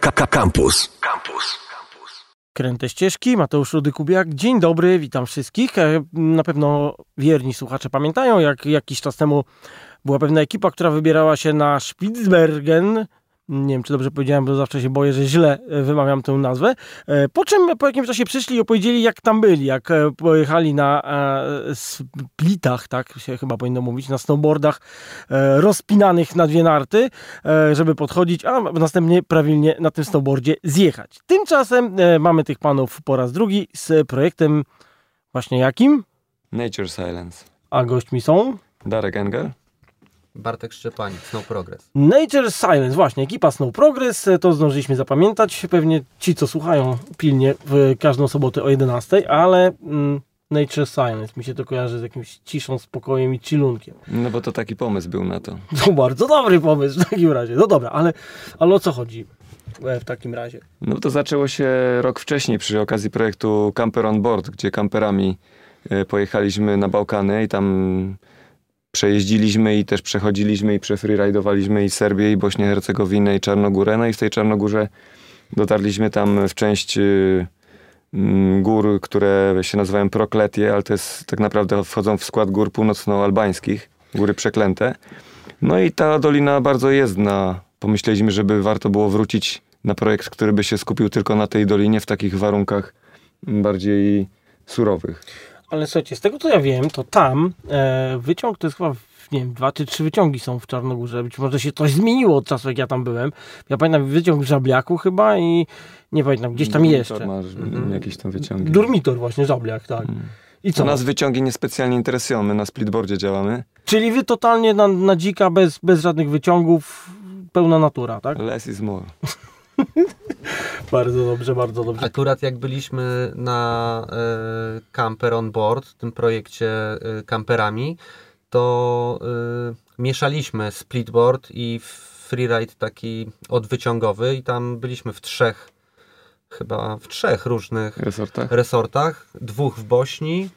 Campus. Campus. Kręte ścieżki, Mateusz Rudy-Kubiak. Dzień dobry, witam wszystkich. E, Na pewno wierni słuchacze pamiętają, jak jakiś czas temu była pewna ekipa, która wybierała się na Spitsbergen. Nie wiem, czy dobrze powiedziałem, bo zawsze się boję, że źle e, wymawiam tę nazwę. E, Po czym po jakimś czasie przyszli i opowiedzieli, jak tam byli, jak e, pojechali na splitach, tak się chyba powinno mówić, na snowboardach rozpinanych na dwie narty, żeby podchodzić, a następnie prawilnie na tym snowboardzie zjechać. Tymczasem mamy tych panów po raz drugi z projektem właśnie jakim? Nature Silence. A gośćmi są Darek Engel. Bartek Szczepanik, Snow Progress. Nature Silence, właśnie, ekipa Snow Progress, to zdążyliśmy zapamiętać, pewnie ci, co słuchają pilnie w każdą sobotę o 11, ale mm, Nature Silence mi się to kojarzy z jakimś ciszą, spokojem i chillunkiem. No bo to taki pomysł był na to. To bardzo dobry pomysł w takim razie. No dobra, ale, ale o co chodzi e, w takim razie? No to zaczęło się rok wcześniej przy okazji projektu Camper on Board, gdzie kamperami e, pojechaliśmy na Bałkany i tam przejeździliśmy i też przechodziliśmy i przefreeridowaliśmy i Serbię, i Bośnię, Hercegowinę, i Czarnogórę. No i w tej Czarnogórze dotarliśmy tam w część y, mm, gór, które się nazywają Prokletie, ale to jest tak naprawdę wchodzą w skład gór północnoalbańskich, góry przeklęte. No i ta dolina bardzo jezdna. Pomyśleliśmy, żeby warto było wrócić na projekt, który by się skupił tylko na tej dolinie w takich warunkach bardziej surowych. Ale słuchajcie, z tego co ja wiem, to tam e, wyciąg to jest chyba, w- nie wiem, dwa czy trzy wyciągi są w Czarnogórze. Być może się coś zmieniło od czasu, jak ja tam byłem. Ja pamiętam wyciąg w Żabliaku chyba i nie pamiętam, gdzieś tam Dormitor jeszcze. Masz Mhm. jakieś tam wyciągi. Durmitor właśnie, Żabliak, tak. I Co co? nas wyciągi niespecjalnie interesują. My na splitboardzie działamy. Czyli wy totalnie na, na dzika, bez, bez żadnych wyciągów, pełna natura, tak? Less is more. Bardzo dobrze, bardzo dobrze. Akurat jak byliśmy na e, Camper on Board, tym projekcie e, kamperami, to e, mieszaliśmy splitboard i freeride taki odwyciągowy i tam byliśmy w trzech, chyba w trzech różnych Resortach. resortach, dwóch w Bośni,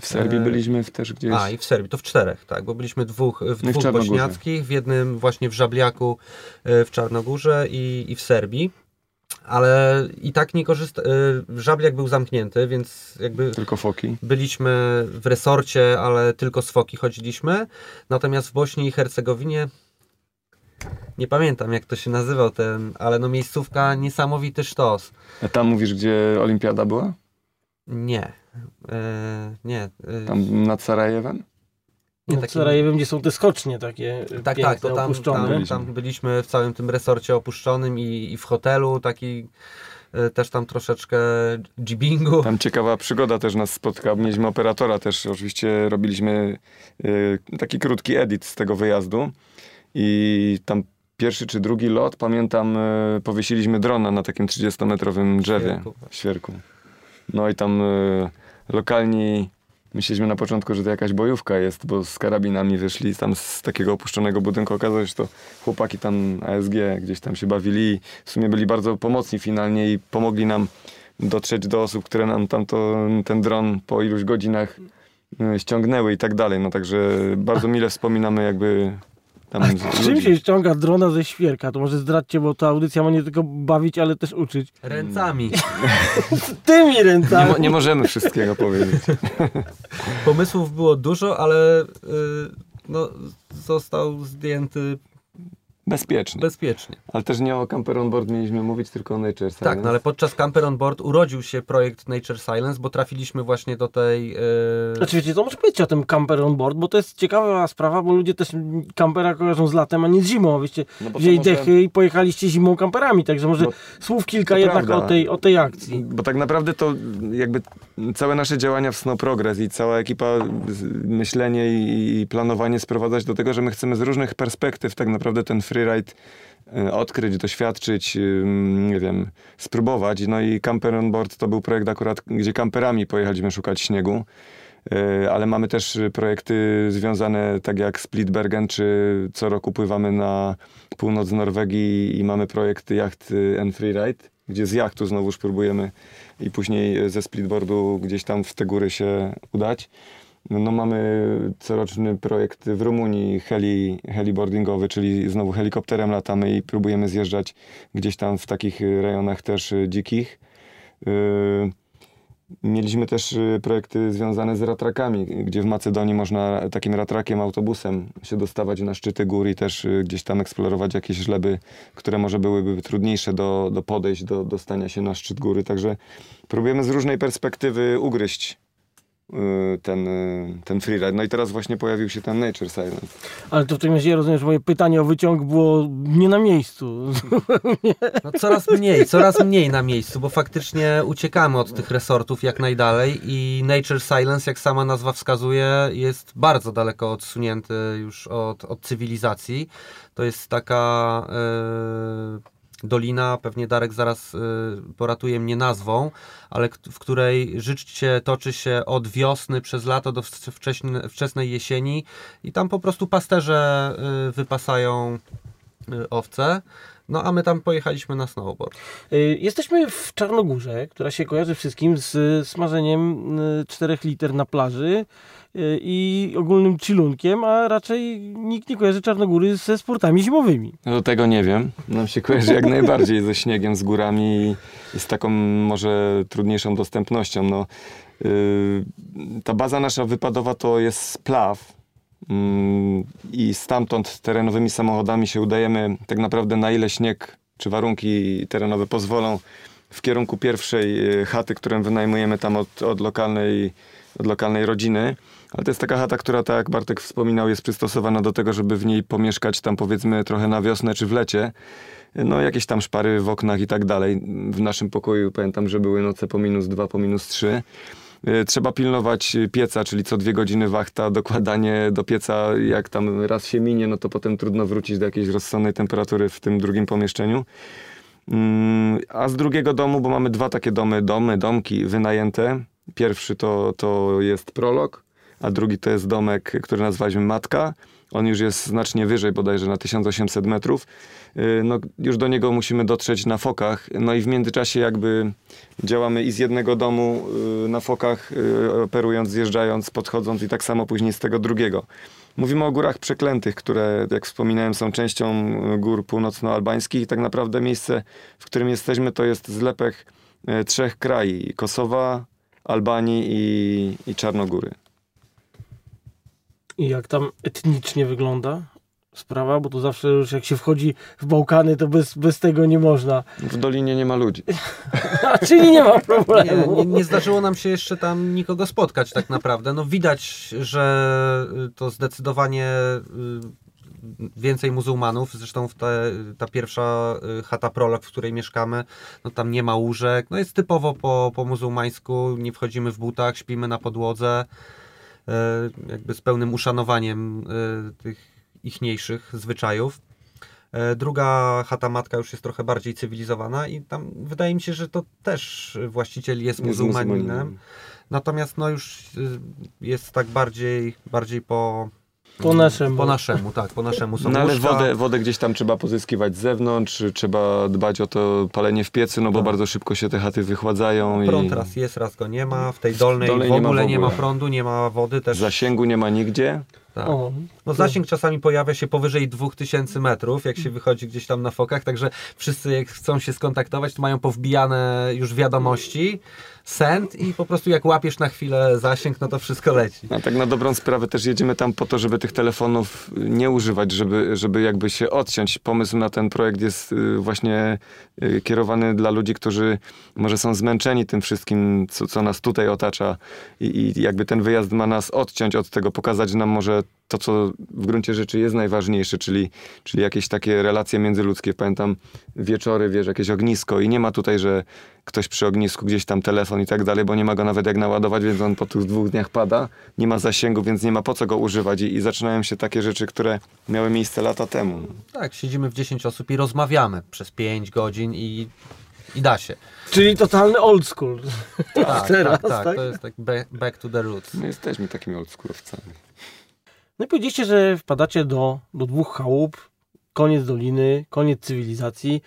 W Serbii byliśmy w też gdzieś. a i w Serbii, to w czterech, tak, bo byliśmy dwóch, w No w dwóch Czarnogórze. bośniackich, w jednym właśnie w Żabliaku w Czarnogórze i, i w Serbii. Ale i tak nie korzysta... e, Żabliak był zamknięty, więc jakby Tylko foki. byliśmy w resorcie, ale tylko z foki chodziliśmy. Natomiast w Bośni i Hercegowinie nie pamiętam jak to się nazywał ten, ale no miejscówka niesamowity sztos. A tam mówisz, gdzie olimpiada była? Nie. E, nie. e, Tam nad Sarajewem? Nie Nad taki- Sarajewem, gdzie są te skocznie takie Tak, piękne, tak, to tam, opuszczone. tam, tam byliśmy w całym tym resorcie opuszczonym i, i w hotelu taki e, też tam troszeczkę jibingu. Tam ciekawa przygoda też nas spotkała. Mieliśmy operatora też. Oczywiście robiliśmy y, taki krótki edit z tego wyjazdu. I tam pierwszy czy drugi lot, pamiętam, y, powiesiliśmy drona na takim 30-metrowym drzewie. Świerku. Świerku. No i tam lokalni myśleliśmy na początku, że to jakaś bojówka jest, bo z karabinami wyszli tam z takiego opuszczonego budynku. Okazało się, że to chłopaki tam ASG gdzieś tam się bawili w sumie byli bardzo pomocni finalnie i pomogli nam dotrzeć do osób, które nam tam to, ten dron po iluś godzinach y, ściągnęły i tak dalej. No także bardzo mile wspominamy jakby tam A czym ludzi. się ściąga drona ze świerka? To może zdradźcie, bo ta audycja ma nie tylko bawić, ale też uczyć. Ręcami. Tymi Nie, ręcami. mo- nie możemy wszystkiego powiedzieć. Pomysłów było dużo, ale y, no, został zdjęty Bezpiecznie. bezpiecznie. Ale też nie o Camper on Board mieliśmy mówić, tylko o Nature Science. Tak, no ale podczas Camper on Board urodził się projekt Nature Silence, bo trafiliśmy właśnie do tej... y, Znaczy wiecie, to może powiedzieć o tym camper on board, bo to jest ciekawa sprawa, bo ludzie też kampera kojarzą z latem, a nie z zimą. Wyście No wzięli może- dechy i pojechaliście zimą kamperami, także może Bo słów kilka to jednak prawda. o tej, o tej akcji. Bo tak naprawdę to jakby całe nasze działania w Snow Progress i cała ekipa, myślenie i, i planowanie sprowadzać do tego, że my chcemy z różnych perspektyw tak naprawdę ten freeride e, odkryć, doświadczyć, nie wiem, spróbować. No i Camper on Board to był projekt akurat, gdzie kamperami pojechaliśmy szukać śniegu. E, Ale mamy też projekty związane, tak jak Splitbergen, czy co roku pływamy na północ Norwegii i mamy projekt jacht y, and freeride, gdzie z jachtu znowuż próbujemy i później ze splitboardu gdzieś tam w te góry się udać. No, no mamy coroczny projekt w Rumunii heli, heliboardingowy, czyli znowu helikopterem latamy i próbujemy zjeżdżać gdzieś tam w takich rejonach też y, dzikich. Yy, Mieliśmy też y, projekty związane z ratrakami, gdzie w Macedonii można takim ratrakiem, autobusem się dostawać na szczyty gór i też y, gdzieś tam eksplorować jakieś żleby, które może byłyby trudniejsze do, do podejść, do dostania się na szczyt góry. Także próbujemy z różnej perspektywy ugryźć y, ten, ten freeride. No i teraz właśnie pojawił się ten Nature Silence. Ale to w takim razie ja rozumiem, że moje pytanie o wyciąg było nie na miejscu. No coraz mniej, coraz mniej na miejscu, bo faktycznie uciekamy od tych resortów jak najdalej i Nature Silence, jak sama nazwa wskazuje, jest bardzo daleko odsunięty już od, od cywilizacji. To jest taka e, dolina, pewnie Darek zaraz e, poratuje mnie nazwą, ale w której życie toczy się od wiosny przez lato do wczesnej jesieni i tam po prostu pasterze e, wypasają owce. No a my tam pojechaliśmy na snowboard. Y, Jesteśmy w Czarnogórze, która się kojarzy wszystkim z smażeniem y, 4 liter na plaży y, i ogólnym chillunkiem, a raczej nikt nie kojarzy Czarnogóry ze sportami zimowymi. No tego nie wiem. Nam się kojarzy jak najbardziej ze śniegiem, z górami i z taką może trudniejszą dostępnością. No, yy, ta baza nasza wypadowa to jest splaw. Mm, I stamtąd terenowymi samochodami się udajemy tak naprawdę na ile śnieg czy warunki terenowe pozwolą w kierunku pierwszej y, chaty, którą wynajmujemy tam od, od, lokalnej, od lokalnej rodziny. Ale to jest taka chata, która, tak jak Bartek wspominał, jest przystosowana do tego, żeby w niej pomieszkać tam powiedzmy trochę na wiosnę czy w lecie. No jakieś tam szpary w oknach i tak dalej. W naszym pokoju pamiętam, że były noce po minus dwa, po minus trzy. Y, Trzeba pilnować pieca, czyli co dwie godziny wachta, dokładanie do pieca, jak tam raz się minie, no to potem trudno wrócić do jakiejś rozsądnej temperatury w tym drugim pomieszczeniu. Mm, A z drugiego domu, bo mamy dwa takie domy, domy, domki wynajęte. Pierwszy to, to jest prolog, a drugi to jest domek, który nazwaliśmy Matka. On już jest znacznie wyżej, bodajże na 1800 metrów. Yy, No, już do niego musimy dotrzeć na fokach. No i w międzyczasie jakby działamy i z jednego domu yy, na fokach, yy, operując, zjeżdżając, podchodząc i tak samo później z tego drugiego. Mówimy o górach przeklętych, które, jak wspominałem, są częścią y, gór północnoalbańskich i tak naprawdę miejsce, w którym jesteśmy, to jest zlepek y, trzech krajów. Kosowa, Albanii i, i Czarnogóry. I jak tam etnicznie wygląda sprawa, bo to zawsze już jak się wchodzi w Bałkany, to bez, bez tego nie można. W Dolinie nie ma ludzi. A czyli nie ma Nie, problemu. nie, nie zdarzyło nam się jeszcze tam nikogo spotkać tak naprawdę. No widać, że to zdecydowanie y, więcej muzułmanów. Zresztą w te, ta pierwsza y, chata prolog, w której mieszkamy, no tam nie ma łóżek. No jest typowo po, po muzułmańsku. Nie wchodzimy w butach, śpimy na podłodze. Y, Jakby z pełnym uszanowaniem y, tych ichniejszych zwyczajów. E, Druga chata matka już jest trochę bardziej cywilizowana i tam wydaje mi się, że to też właściciel jest Jest muzułmaninem. muzułmaninem. Natomiast no już jest tak bardziej, bardziej po, Po naszemu. po naszemu, tak, po naszemu są No ale wodę, wodę gdzieś tam trzeba pozyskiwać z zewnątrz, trzeba dbać o to palenie w piecy, no bo Tak. bardzo szybko się te chaty wychładzają Prąd i raz jest, raz go nie ma. W tej dolnej, dolnej w nie ma ogóle nie ma ogóle. prądu, nie ma wody też. zasięgu nie ma nigdzie. Tak. O, No zasięg czasami pojawia się powyżej 2000 metrów, jak się wychodzi gdzieś tam na fokach, także wszyscy jak chcą się skontaktować, to mają powbijane już wiadomości, send i po prostu jak łapiesz na chwilę zasięg, no to wszystko leci. A tak na dobrą sprawę też jedziemy tam po to, żeby tych telefonów nie używać, żeby, żeby jakby się odciąć. Pomysł na ten projekt jest y, właśnie y, kierowany dla ludzi, którzy może są zmęczeni tym wszystkim, co, co nas tutaj otacza I, i jakby ten wyjazd ma nas odciąć od tego, pokazać nam może to, co w gruncie rzeczy jest najważniejsze, czyli, czyli jakieś takie relacje międzyludzkie. Pamiętam wieczory, wiesz, jakieś ognisko i nie ma tutaj, że ktoś przy ognisku gdzieś tam telefon i tak dalej, bo nie ma go nawet jak naładować, więc on po tych dwóch dniach pada. Nie ma zasięgu, więc nie ma po co go używać i, i zaczynają się takie rzeczy, które miały miejsce lata temu. Tak, siedzimy w 10 osób i rozmawiamy przez 5 godzin i, i da się. czyli totalny old school. Tak, teraz, tak, tak, tak? to jest tak back, back to the roots. My jesteśmy takimi oldschoolowcami. No i powiedzieliście, że wpadacie do, do dwóch chałup, koniec doliny, koniec cywilizacji.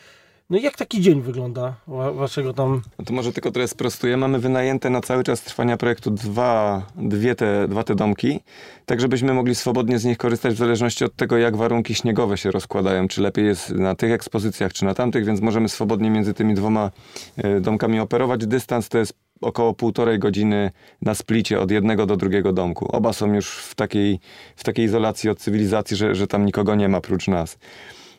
No i jak taki dzień wygląda wa- waszego tam... No to może tylko trochę sprostuję. Mamy wynajęte na cały czas trwania projektu dwa, dwie te, dwa te domki, tak żebyśmy mogli swobodnie z nich korzystać w zależności od tego, jak warunki śniegowe się rozkładają. Czy lepiej jest na tych ekspozycjach, czy na tamtych, więc możemy swobodnie między tymi dwoma e, domkami operować. Dystans to jest około półtorej godziny na splicie od jednego do drugiego domku. Oba są już w takiej, w takiej izolacji od cywilizacji, że, że tam nikogo nie ma prócz nas.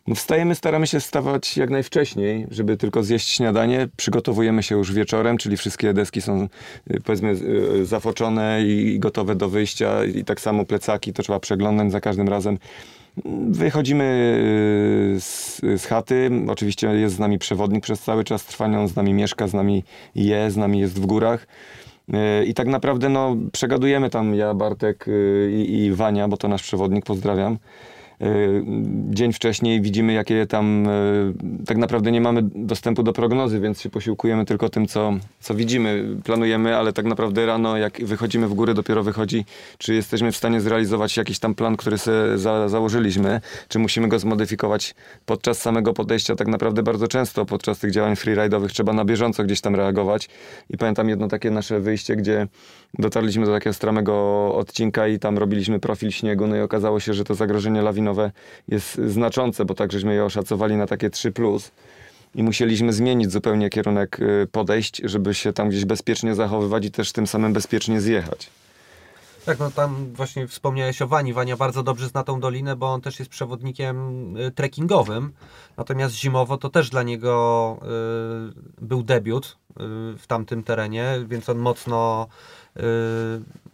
No wstajemy, staramy się wstawać jak najwcześniej, żeby tylko zjeść śniadanie. Przygotowujemy się już wieczorem, czyli wszystkie deski są y, powiedzmy y, zafoczone i gotowe do wyjścia. I tak samo plecaki to trzeba przeglądać za każdym razem. Wychodzimy y, z, z chaty. Oczywiście jest z nami przewodnik przez cały czas trwania. On z nami mieszka, z nami je, z nami jest w górach. Y, I tak naprawdę no, przegadujemy tam ja, Bartek y, i, i Wania, bo to nasz przewodnik, pozdrawiam. Y, Dzień wcześniej widzimy, jakie tam y, tak naprawdę nie mamy dostępu do prognozy, więc się posiłkujemy tylko tym, co, co widzimy, planujemy, ale tak naprawdę rano, jak wychodzimy w górę, dopiero wychodzi, czy jesteśmy w stanie zrealizować jakiś tam plan, który sobie za, założyliśmy, czy musimy go zmodyfikować podczas samego podejścia. Tak naprawdę bardzo często podczas tych działań freeride'owych trzeba na bieżąco gdzieś tam reagować. I pamiętam jedno takie nasze wyjście, gdzie dotarliśmy do takiego stromego odcinka i tam robiliśmy profil śniegu, no i okazało się, że to zagrożenie lawinowe jest znaczące, bo tak żeśmy je oszacowali na takie 3+. Plus. I musieliśmy zmienić zupełnie kierunek y, podejść, żeby się tam gdzieś bezpiecznie zachowywać i też tym samym bezpiecznie zjechać. Tak, no tam właśnie wspomniałeś o Wani. Wania bardzo dobrze zna tą dolinę, bo on też jest przewodnikiem y, trekkingowym. Natomiast zimowo to też dla niego y, był debiut y, w tamtym terenie, więc on mocno, y,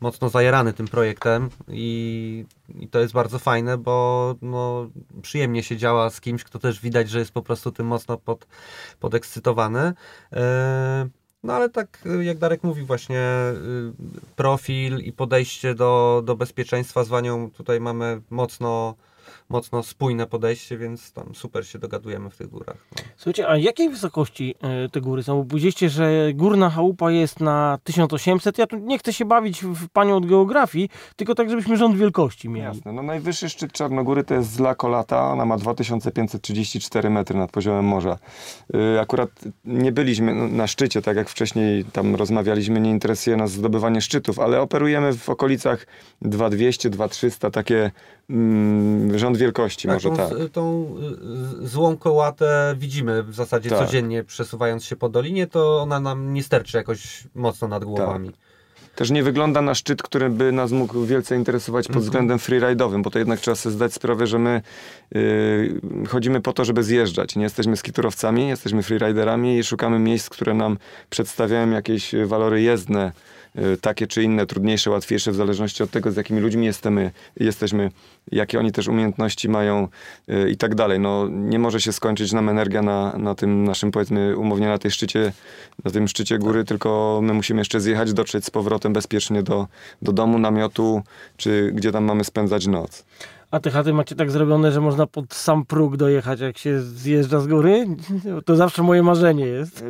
mocno zajarany tym projektem i, i to jest bardzo fajne, bo no, przyjemnie się działa z kimś, kto też widać, że jest po prostu tym mocno pod, podekscytowany. Y, no ale tak y, jak Darek mówi właśnie y, profil i podejście do, do bezpieczeństwa z Wanią. Tutaj mamy mocno, mocno spójne podejście, więc tam super się dogadujemy w tych górach. No. Słuchajcie, a jakiej wysokości e, te góry są? Bo Powiedzieliście, że górna chałupa jest na 1800. Ja tu nie chcę się bawić w panią od geografii, tylko tak, żebyśmy rząd wielkości mieli. Jasne. No najwyższy szczyt Czarnogóry to jest Zla Kolata. Ona ma 2534 metry nad poziomem morza. Yy, akurat nie byliśmy na szczycie, tak jak wcześniej tam rozmawialiśmy, nie interesuje nas zdobywanie szczytów, ale operujemy w okolicach 2200, 2300, takie mm, rząd wielkości może tą, tak. tą złą kołatę widzimy w zasadzie Tak. codziennie przesuwając się po dolinie, to ona nam nie sterczy jakoś mocno nad głowami. Też nie wygląda na szczyt, który by nas mógł wielce interesować pod względem freeride'owym, bo to jednak trzeba sobie zdać sprawę, że my yy, chodzimy po to, żeby zjeżdżać. Nie jesteśmy skiturowcami, jesteśmy freeriderami i szukamy miejsc, które nam przedstawiają jakieś walory jezdne, takie czy inne, trudniejsze, łatwiejsze, w zależności od tego, z jakimi ludźmi jesteśmy, jesteśmy jakie oni też umiejętności mają yy, i tak dalej. No, nie może się skończyć nam energia na, na tym naszym, powiedzmy, umownie na tej szczycie, na tym szczycie góry, tylko my musimy jeszcze zjechać, dotrzeć z powrotem bezpiecznie do, do domu, namiotu, czy gdzie tam mamy spędzać noc. A te chaty macie tak zrobione, że można pod sam próg dojechać, jak się zjeżdża z góry? To zawsze moje marzenie jest.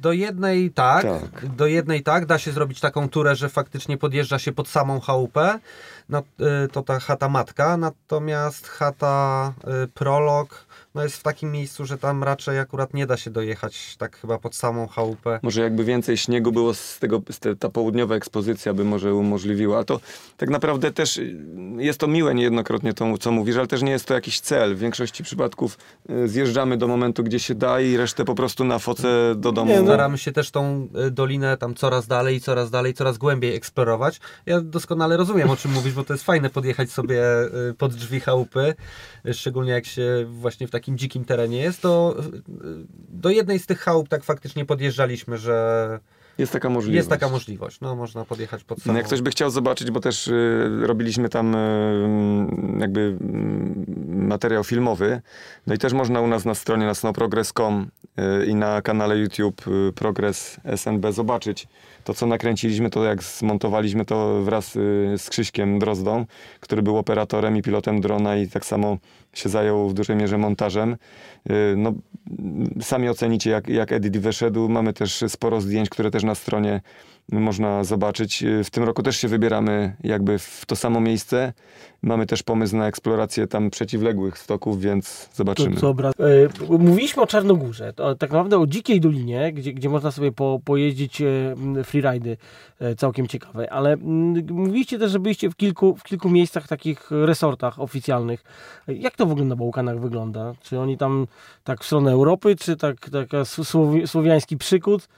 Do jednej tak, Tak. do jednej tak, da się zrobić taką turę, że faktycznie podjeżdża się pod samą chałupę, no, y, to ta chata matka, natomiast chata y, prolog no jest w takim miejscu, że tam raczej akurat nie da się dojechać tak chyba pod samą chałupę. Może jakby więcej śniegu było z tego, z te, ta południowa ekspozycja by może umożliwiła, ale to tak naprawdę też y, jest to miłe niejednokrotnie to, co mówisz, ale też nie jest to jakiś cel. W większości przypadków y, zjeżdżamy do momentu, gdzie się da i resztę po prostu na foce do domu. Nie. Staramy się też tą y, dolinę tam coraz dalej, coraz dalej, coraz głębiej eksplorować. Ja doskonale rozumiem, o czym mówisz, bo to jest fajne podjechać sobie pod drzwi chałupy, szczególnie jak się właśnie w takim dzikim terenie jest, to y, do jednej z tych chałup tak faktycznie podjeżdżaliśmy, że Jest taka możliwość. jest taka możliwość. No, można podjechać pod No, samą... jak ktoś by chciał zobaczyć, bo też y, robiliśmy tam y, jakby y, materiał filmowy, no i też można u nas na stronie na snowprogress.com y, i na kanale YouTube y, Progress SNB zobaczyć to, co nakręciliśmy, to jak zmontowaliśmy to wraz z Krzyśkiem Drozdą, który był operatorem i pilotem drona i tak samo się zajął w dużej mierze montażem. No, sami ocenicie, jak, jak edit wyszedł. Mamy też sporo zdjęć, które też na stronie można zobaczyć. W tym roku też się wybieramy jakby w to samo miejsce. Mamy też pomysł na eksplorację tam przeciwległych stoków, więc zobaczymy. To, to e, mówiliśmy o Czarnogórze, to, tak naprawdę o Dzikiej Dolinie, gdzie, gdzie można sobie po, pojeździć e, freeridy e, całkiem ciekawe, ale mówiliście też, że byliście w kilku, w kilku miejscach, takich resortach oficjalnych. Jak to w ogóle na Bałkanach wygląda? Czy oni tam tak w stronę Europy, czy tak taka słowi, słowiański przykód?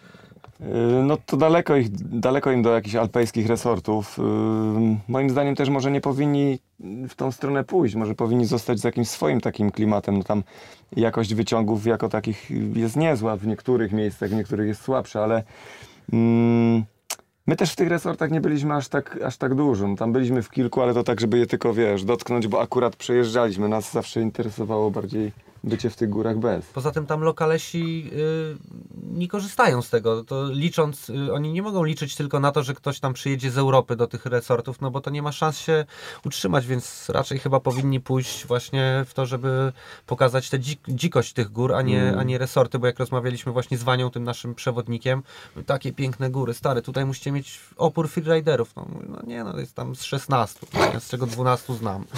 Yy, no to daleko, ich, daleko im do jakichś alpejskich resortów. Yy, moim zdaniem też może nie powinni w tą stronę pójść, może powinni zostać z jakimś swoim takim klimatem. No tam jakość wyciągów jako takich jest niezła w niektórych miejscach, w niektórych jest słabsza, ale mm, my też w tych resortach nie byliśmy aż tak, aż tak dużo. No tam byliśmy w kilku, ale to tak, żeby je tylko, wiesz, dotknąć, bo akurat przejeżdżaliśmy. Nas zawsze interesowało bardziej bycie w tych górach bez. Poza tym tam lokalesi y, nie korzystają z tego. To licząc, y, oni nie mogą liczyć tylko na to, że ktoś tam przyjedzie z Europy do tych resortów, no bo to nie ma szans się utrzymać, więc raczej chyba powinni pójść właśnie w to, żeby pokazać tę dzik dzikość tych gór, a nie, mm. a nie resorty, bo jak rozmawialiśmy właśnie z Wanią, tym naszym przewodnikiem, takie piękne góry, stare, tutaj musicie mieć opór freeriderów. No, no nie, no jest tam z 16, z czego 12 znam.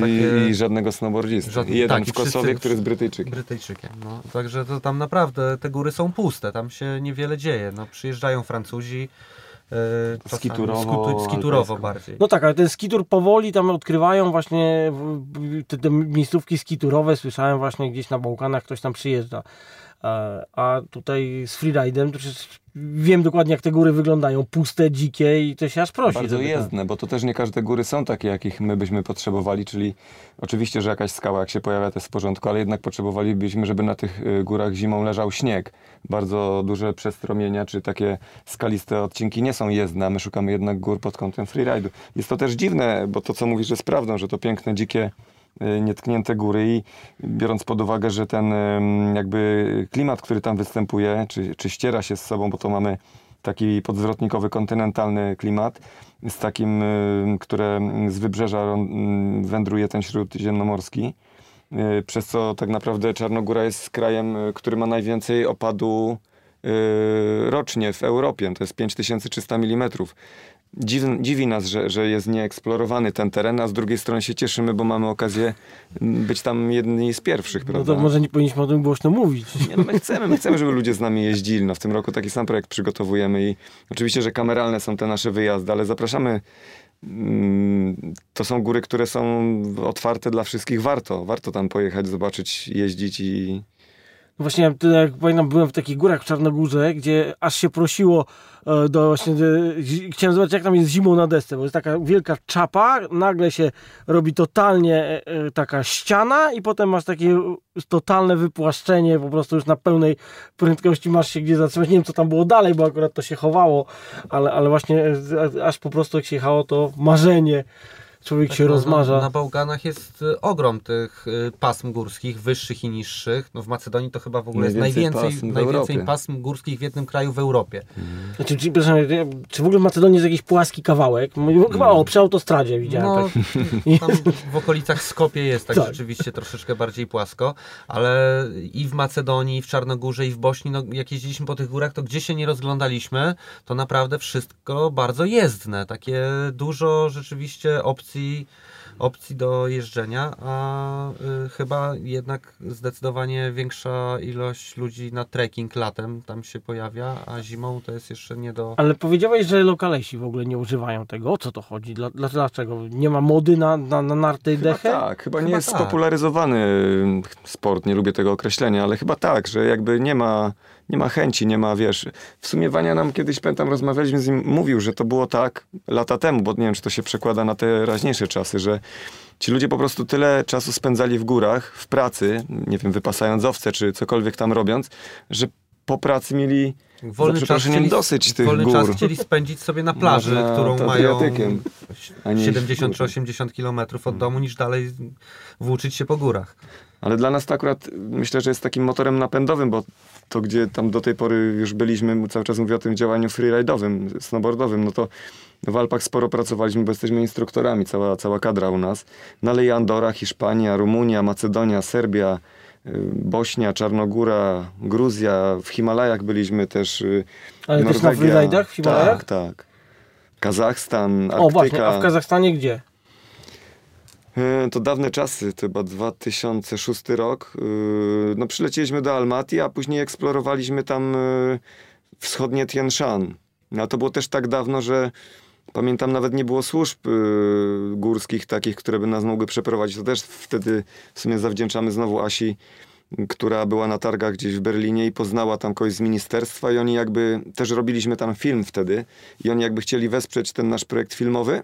Takie... I żadnego snowboardzisty. Żadne, Jeden tak, w Kosowie, wszyscy, który jest Brytyjczykiem. Brytyjczykiem, no. Także to tam naprawdę te góry są puste, tam się niewiele dzieje. No, przyjeżdżają Francuzi, Yy, skiturowo, skiturowo bardziej. No tak, ale ten skitur powoli tam odkrywają właśnie te, te miejscówki skiturowe. Słyszałem właśnie gdzieś na Bałkanach ktoś tam przyjeżdża. E, a tutaj z freeridem to przecież wiem dokładnie jak te góry wyglądają, puste, dzikie i to się aż prosi. Bardzo jezdne, bo to też nie każde góry są takie, jakich my byśmy potrzebowali, czyli oczywiście, że jakaś skała jak się pojawia to jest w porządku, ale jednak potrzebowalibyśmy, żeby na tych y, górach zimą leżał śnieg. Bardzo duże przestromienia, czy takie skaliste odcinki nie są jezdne, a my szukamy jednak gór pod kątem freeridu. Jest to też dziwne, bo to co mówisz jest prawdą, że to piękne, dzikie nietknięte góry i biorąc pod uwagę, że ten jakby klimat, który tam występuje, czy, czy ściera się z sobą, bo to mamy taki podzwrotnikowy, kontynentalny klimat, z takim, które z wybrzeża wędruje ten śródziemnomorski, y, przez co tak naprawdę Czarnogóra jest krajem, y, który ma najwięcej opadu rocznie w Europie. To jest 5300 mm. Dziwi, dziwi nas, że, że jest nieeksplorowany ten teren, a z drugiej strony się cieszymy, bo mamy okazję być tam jedni z pierwszych, prawda? No to może nie powinniśmy o tym głośno mówić. Nie, no my chcemy, my chcemy, żeby ludzie z nami jeździli. No w tym roku taki sam projekt przygotowujemy i oczywiście, że kameralne są te nasze wyjazdy, ale zapraszamy mm, to są góry, które są otwarte dla wszystkich. Warto, warto tam pojechać, zobaczyć, jeździć i, właśnie, jak pamiętam, byłem w takich górach w Czarnogórze, gdzie aż się prosiło e, do właśnie, chciałem zobaczyć jak tam jest zimą na desce, bo jest taka wielka czapa, nagle się robi totalnie e, e, taka ściana i potem masz takie totalne wypłaszczenie, po prostu już na pełnej prędkości masz się gdzie zatrzymać. Nie wiem co tam było dalej, bo akurat to się chowało, ale, ale właśnie aż po prostu jak się jechało to marzenie człowiek tak, się no, rozmarza. Na Bałkanach jest y, ogrom tych y, pasm górskich, wyższych i niższych. No w Macedonii to chyba w ogóle najwięcej jest najwięcej, pasm, najwięcej pasm górskich w jednym kraju w Europie. Hmm. Znaczy, czy, czy w ogóle w Macedonii jest jakiś płaski kawałek? Chyba hmm. o, przy autostradzie widziałem. No, tak. Tam w okolicach Skopie jest tak, tak, rzeczywiście troszeczkę bardziej płasko, ale i w Macedonii, i w Czarnogórze, i w Bośni, no, jak jeździliśmy po tych górach, to gdzie się nie rozglądaliśmy, to naprawdę wszystko bardzo jezdne. Takie dużo rzeczywiście opcji opcji, opcji do jeżdżenia, a y, chyba jednak zdecydowanie większa ilość ludzi na trekking latem tam się pojawia, a zimą to jest jeszcze nie do... Ale powiedziałeś, że lokalesi w ogóle nie używają tego. O co to chodzi? Dla, dlaczego? Nie ma mody na, na, na narty i dechę? tak, chyba, chyba nie jest tak. spopularyzowany sport, nie lubię tego określenia, ale chyba tak, że jakby nie ma nie ma chęci, nie ma, wiesz, w sumie Wania nam kiedyś, pamiętam, rozmawialiśmy z nim, mówił, że to było tak lata temu, bo nie wiem, czy to się przekłada na te teraźniejsze czasy, że ci ludzie po prostu tyle czasu spędzali w górach, w pracy, nie wiem, wypasając owce, czy cokolwiek tam robiąc, że po pracy mieli Wolny za czas, chcieli, dosyć tych wolny gór. czas chcieli spędzić sobie na plaży, którą mają patriotykiem, a nie 70 czy 80 kilometrów od domu, niż dalej włóczyć się po górach. Ale dla nas to akurat myślę, że jest takim motorem napędowym, bo to gdzie tam do tej pory już byliśmy, cały czas mówię o tym działaniu freeride'owym, snowboardowym, no to w Alpach sporo pracowaliśmy, bo jesteśmy instruktorami, cała, cała kadra u nas. No ale i Andora, Hiszpania, Rumunia, Macedonia, Serbia, Bośnia, Czarnogóra, Gruzja, w Himalajach byliśmy też. y, Ale też na Norwegia. freeridach w Himalajach? Tak, tak. Kazachstan, Arktyka. O właśnie, a w Kazachstanie gdzie? E, To dawne czasy, to chyba 2006 rok. No przylecieliśmy do Almaty, a później eksplorowaliśmy tam wschodnie Tien Shan. A to było też tak dawno, że pamiętam nawet nie było służb e, górskich takich, które by nas mogły przeprowadzić. To też wtedy w sumie zawdzięczamy znowu Asi, która była na targach gdzieś w Berlinie i poznała tam kogoś z ministerstwa i oni jakby, też robiliśmy tam film wtedy i oni jakby chcieli wesprzeć ten nasz projekt filmowy.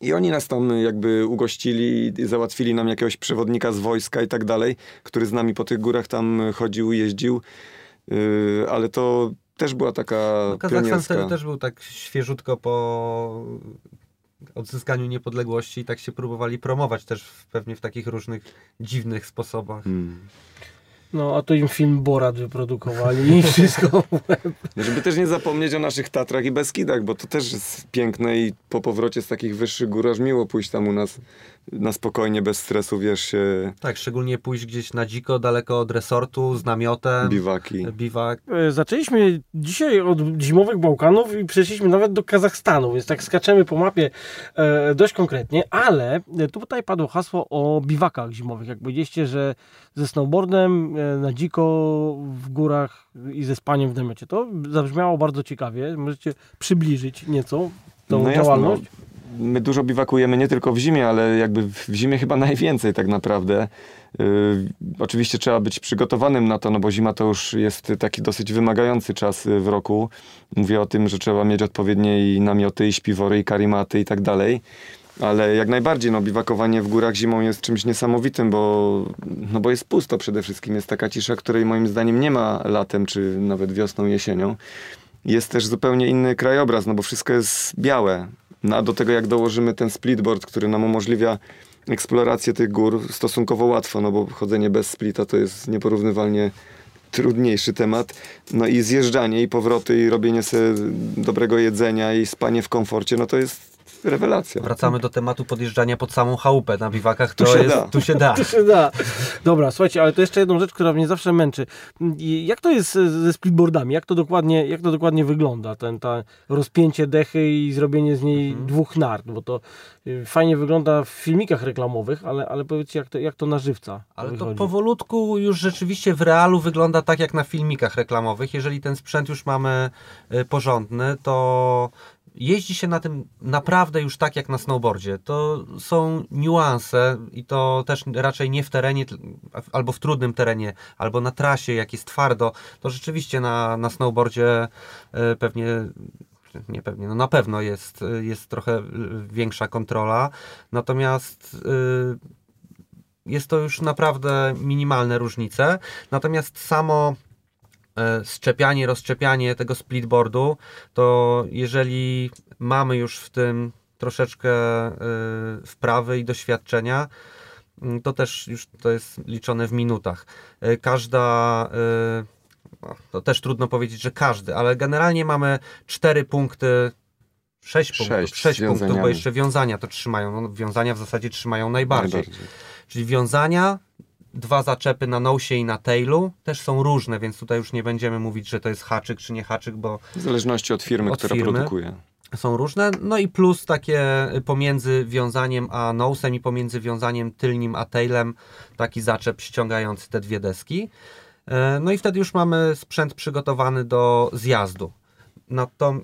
I oni nas tam jakby ugościli i załatwili nam jakiegoś przewodnika z wojska i tak dalej, który z nami po tych górach tam chodził, jeździł. Yy, ale to też była taka No, Kazachstan wtedy też był tak świeżutko po odzyskaniu niepodległości i tak się próbowali promować też w, pewnie w takich różnych dziwnych sposobach. Hmm. No, a to im film Borat wyprodukowali i wszystko. Żeby też nie zapomnieć o naszych Tatrach i Beskidach, bo to też jest piękne i po powrocie z takich wyższych gór aż miło pójść tam u nas na spokojnie, bez stresu, wiesz, się Tak, szczególnie pójść gdzieś na dziko, daleko od resortu, z namiotem, biwaki. biwak. E, Zaczęliśmy dzisiaj od zimowych Bałkanów i przeszliśmy nawet do Kazachstanu, więc tak skaczemy po mapie e, dość konkretnie, ale e, tutaj padło hasło o biwakach zimowych. Jak powiedzieliście, że ze snowboardem na dziko w górach i ze spaniem w namiocie. To zabrzmiało bardzo ciekawie. Możecie przybliżyć nieco tą No jasne, działalność? no. My dużo biwakujemy nie tylko w zimie, ale jakby w zimie chyba najwięcej tak naprawdę. Yy, oczywiście trzeba być przygotowanym na to, no bo zima to już jest taki dosyć wymagający czas y, w roku. Mówię o tym, że trzeba mieć odpowiednie i namioty, i śpiwory, i karimaty i tak dalej. Ale jak najbardziej, no biwakowanie w górach zimą jest czymś niesamowitym, bo, no bo jest pusto przede wszystkim. Jest taka cisza, której moim zdaniem nie ma latem, czy nawet wiosną, jesienią. Jest też zupełnie inny krajobraz, no bo wszystko jest białe. No a do tego jak dołożymy ten splitboard, który nam umożliwia eksplorację tych gór stosunkowo łatwo, no bo chodzenie bez splita to jest nieporównywalnie trudniejszy temat. No i zjeżdżanie i powroty i robienie sobie dobrego jedzenia i spanie w komforcie, no to jest rewelacja. Wracamy do tematu podjeżdżania pod samą chałupę na biwakach. Tu to się jest, da. Tu się da. To się da. Dobra, słuchajcie, ale to jeszcze jedną rzecz, która mnie zawsze męczy. Jak to jest ze splitboardami? Jak to dokładnie, jak to dokładnie wygląda? Ten, ta rozpięcie dechy i zrobienie z niej Mhm. dwóch nart, bo to y, fajnie wygląda w filmikach reklamowych, ale, ale powiedzcie, jak to, jak to na żywca Ale to wychodzi? powolutku już rzeczywiście w realu wygląda tak jak na filmikach reklamowych. Jeżeli ten sprzęt już mamy y, porządny, to jeździ się na tym naprawdę już tak jak na snowboardzie. To są niuanse i to też raczej nie w terenie, albo w trudnym terenie, albo na trasie, jak jest twardo. To rzeczywiście na, na snowboardzie y, pewnie nie pewnie, no na pewno jest, jest trochę y, większa kontrola. Natomiast y, jest to już naprawdę minimalne różnice. Natomiast samo e, szczepianie, rozszczepianie tego splitboardu, to jeżeli mamy już w tym troszeczkę e, wprawy i doświadczenia, mm, to też już to jest liczone w minutach. E, Każda, e, to też trudno powiedzieć, że każdy, ale generalnie mamy cztery punkty, sześć punktów, Sześć z sześć punktów, bo jeszcze wiązania to trzymają. No, wiązania w zasadzie trzymają najbardziej. Najbardziej. Czyli wiązania, dwa zaczepy na nosie i na tailu też są różne, więc tutaj już nie będziemy mówić, że to jest haczyk czy nie haczyk, bo W zależności od firmy, Od która firmy. produkuje. są różne. No i plus takie pomiędzy wiązaniem a nosem i pomiędzy wiązaniem tylnym a tailem taki zaczep ściągający te dwie deski. E, No i wtedy już mamy sprzęt przygotowany do zjazdu. Natom-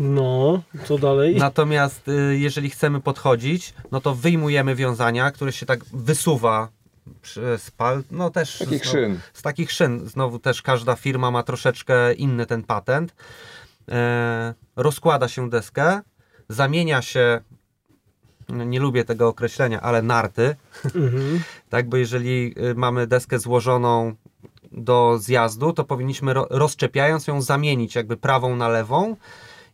No, co dalej? Natomiast y, jeżeli chcemy podchodzić, no to wyjmujemy wiązania, które się tak wysuwa przez pal, no też Takich znowu- szyn. z takich szyn. Znowu też każda firma ma troszeczkę inny ten patent. E, rozkłada się deskę, zamienia się, no nie lubię tego określenia, ale narty, Mhm. tak, bo jeżeli y, mamy deskę złożoną do zjazdu, to powinniśmy ro, rozczepiając ją zamienić jakby prawą na lewą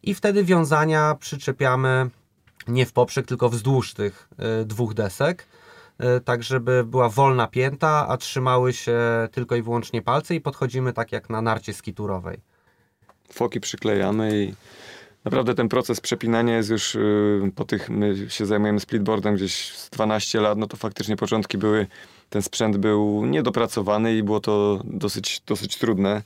i wtedy wiązania przyczepiamy nie w poprzek, tylko wzdłuż tych y, dwóch desek, y, tak żeby była wolna pięta, a trzymały się tylko i wyłącznie palce i podchodzimy tak jak na narcie skiturowej. Foki przyklejamy i naprawdę ten proces przepinania jest już y, po tych, my się zajmujemy splitboardem gdzieś z 12 lat, no to faktycznie początki były, ten sprzęt był niedopracowany i było to dosyć, dosyć trudne.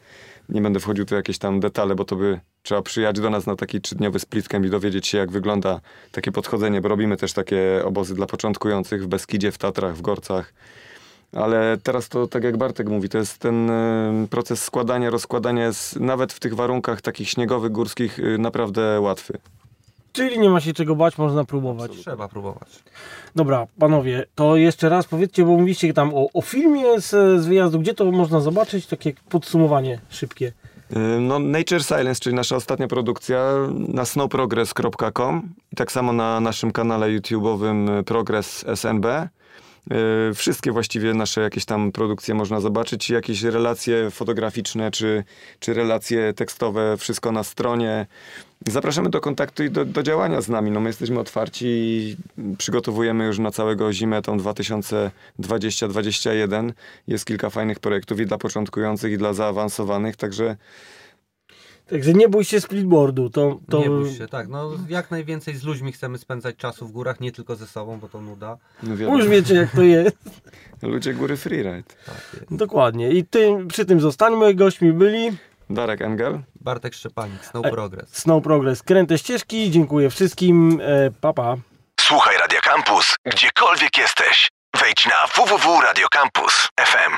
Nie będę wchodził tu jakieś tam detale, bo to by trzeba przyjechać do nas na taki trzydniowy splitcamp i dowiedzieć się, jak wygląda takie podchodzenie, bo robimy też takie obozy dla początkujących w Beskidzie, w Tatrach, w Gorcach. Ale teraz to, tak jak Bartek mówi, to jest ten proces składania, rozkładania jest nawet w tych warunkach takich śniegowych, górskich y, naprawdę łatwy. Czyli nie ma się czego bać, można próbować. Trzeba próbować. Dobra, panowie, to jeszcze raz powiedzcie, bo mówiliście tam o, o filmie z, z wyjazdu, gdzie to można zobaczyć, takie podsumowanie szybkie. Y, No, Nature Silence, czyli nasza ostatnia produkcja na snowprogress.com i tak samo na naszym kanale YouTube'owym y, Progress SNB. Y, Wszystkie właściwie nasze jakieś tam produkcje można zobaczyć, jakieś relacje fotograficzne czy, czy relacje tekstowe, wszystko na stronie. Zapraszamy do kontaktu i do, do działania z nami. No, my jesteśmy otwarci i przygotowujemy już na całego zimę tą 2020-2021. Jest kilka fajnych projektów i dla początkujących i dla zaawansowanych, także Także nie bój się splitboardu, to... to... Nie bój się, tak. No, jak najwięcej z ludźmi chcemy spędzać czasu w górach, nie tylko ze sobą, bo to nuda. no wiadomo, Już wiecie jak to jest. ludzie góry freeride. Tak jest. Dokładnie. I tym, przy tym zostańmy. Gośćmi byli Darek Engel. Bartek Szczepanik, Snow E, Progress. Snow Progress, kręte ścieżki. Dziękuję wszystkim. E, pa, pa. Słuchaj Radio Campus, gdziekolwiek jesteś. Wejdź na www.radiocampus.fm.